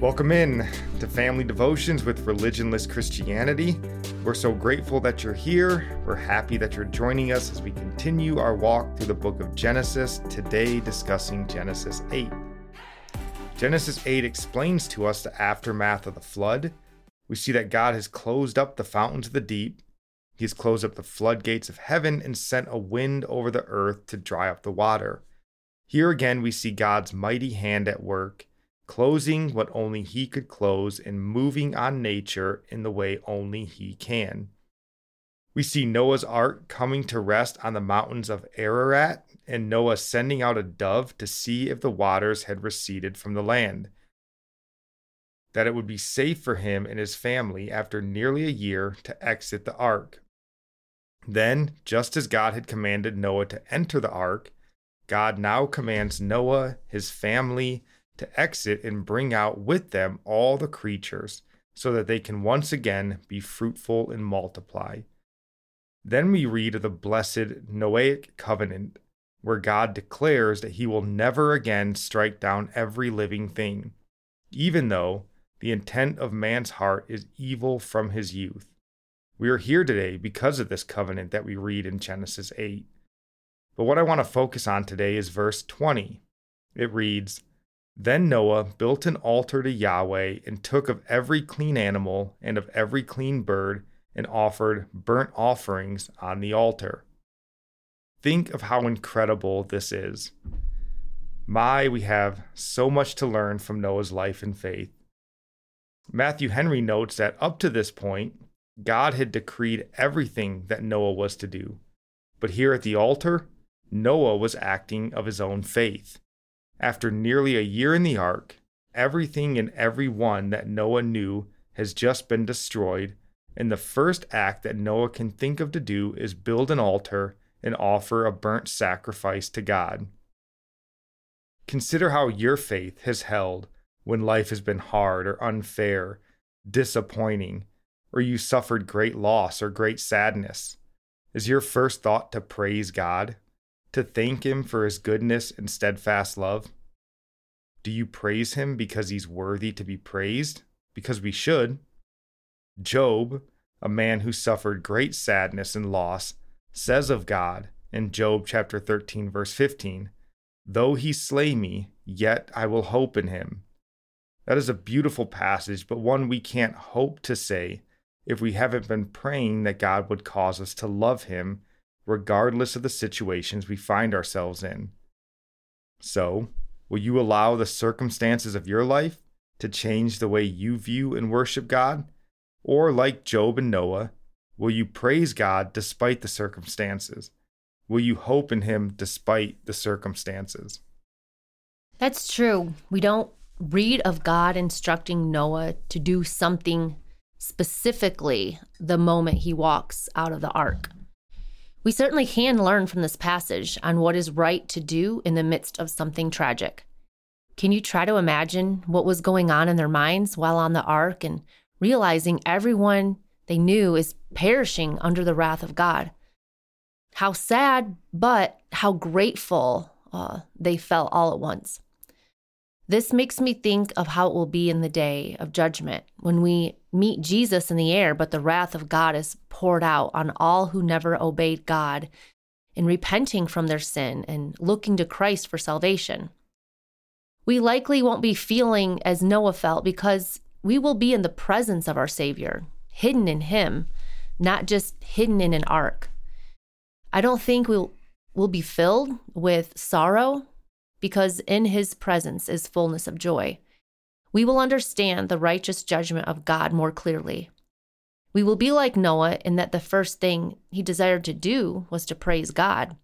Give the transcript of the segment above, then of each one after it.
Welcome in to Family Devotions with Religionless Christianity. We're so grateful that you're here. We're happy that you're joining us as we continue our walk through the book of Genesis, today discussing Genesis 8. Genesis 8 explains to us the aftermath of the flood. We see that God has closed up the fountains of the deep, He has closed up the floodgates of heaven and sent a wind over the earth to dry up the water. Here again, we see God's mighty hand at work closing what only he could close and moving on nature in the way only he can. We see Noah's ark coming to rest on the mountains of Ararat, and Noah sending out a dove to see if the waters had receded from the land. That it would be safe for him and his family after nearly a year to exit the ark. Then, just as God had commanded Noah to enter the ark, God now commands Noah, his family, to exit and bring out with them all the creatures, so that they can once again be fruitful and multiply. Then we read of the blessed Noahic covenant, where God declares that he will never again strike down every living thing, even though the intent of man's heart is evil from his youth. We are here today because of this covenant that we read in Genesis 8. But what I want to focus on today is verse 20. It reads, then Noah built an altar to Yahweh and took of every clean animal and of every clean bird and offered burnt offerings on the altar. Think of how incredible this is. My, we have so much to learn from Noah's life and faith. Matthew Henry notes that up to this point, God had decreed everything that Noah was to do. But here at the altar, Noah was acting of his own faith. After nearly a year in the ark, everything and everyone that Noah knew has just been destroyed, and the first act that Noah can think of to do is build an altar and offer a burnt sacrifice to God. Consider how your faith has held when life has been hard or unfair, disappointing, or you suffered great loss or great sadness. Is your first thought to praise God? To thank Him for His goodness and steadfast love? Do you praise Him because He's worthy to be praised? Because we should. Job, a man who suffered great sadness and loss, says of God in Job chapter 13, verse 15, Though he slay me, yet I will hope in him. That is a beautiful passage, but one we can't hope to say if we haven't been praying that God would cause us to love him regardless of the situations we find ourselves in. So, will you allow the circumstances of your life to change the way you view and worship God? Or, like Job and Noah, will you praise God despite the circumstances? Will you hope in Him despite the circumstances? That's true. We don't read of God instructing Noah to do something specifically the moment he walks out of the ark. We certainly can learn from this passage on what is right to do in the midst of something tragic. Can you try to imagine what was going on in their minds while on the ark and realizing everyone they knew is perishing under the wrath of God? How sad, but how grateful uh, they felt all at once. This makes me think of how it will be in the day of judgment when we meet Jesus in the air, but the wrath of God is poured out on all who never obeyed God in repenting from their sin and looking to Christ for salvation. We likely won't be feeling as Noah felt because we will be in the presence of our Savior, hidden in Him, not just hidden in an ark. I don't think we'll, we'll be filled with sorrow because in his presence is fullness of joy. We will understand the righteous judgment of God more clearly. We will be like Noah in that the first thing he desired to do was to praise God.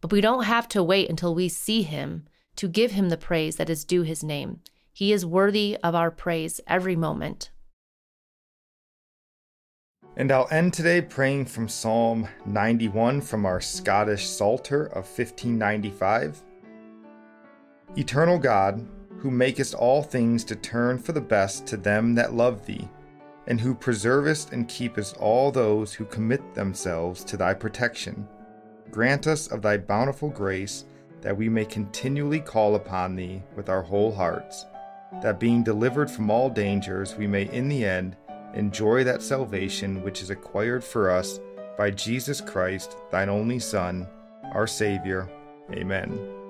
But we don't have to wait until we see him to give him the praise that is due his name. He is worthy of our praise every moment. And I'll end today praying from Psalm 91 from our Scottish Psalter of 1595. Eternal God, who makest all things to turn for the best to them that love thee, and who preservest and keepest all those who commit themselves to thy protection, grant us of thy bountiful grace that we may continually call upon thee with our whole hearts. that being delivered from all dangers, we may in the end enjoy that salvation which is acquired for us by Jesus Christ, thine only Son, our Savior. Amen.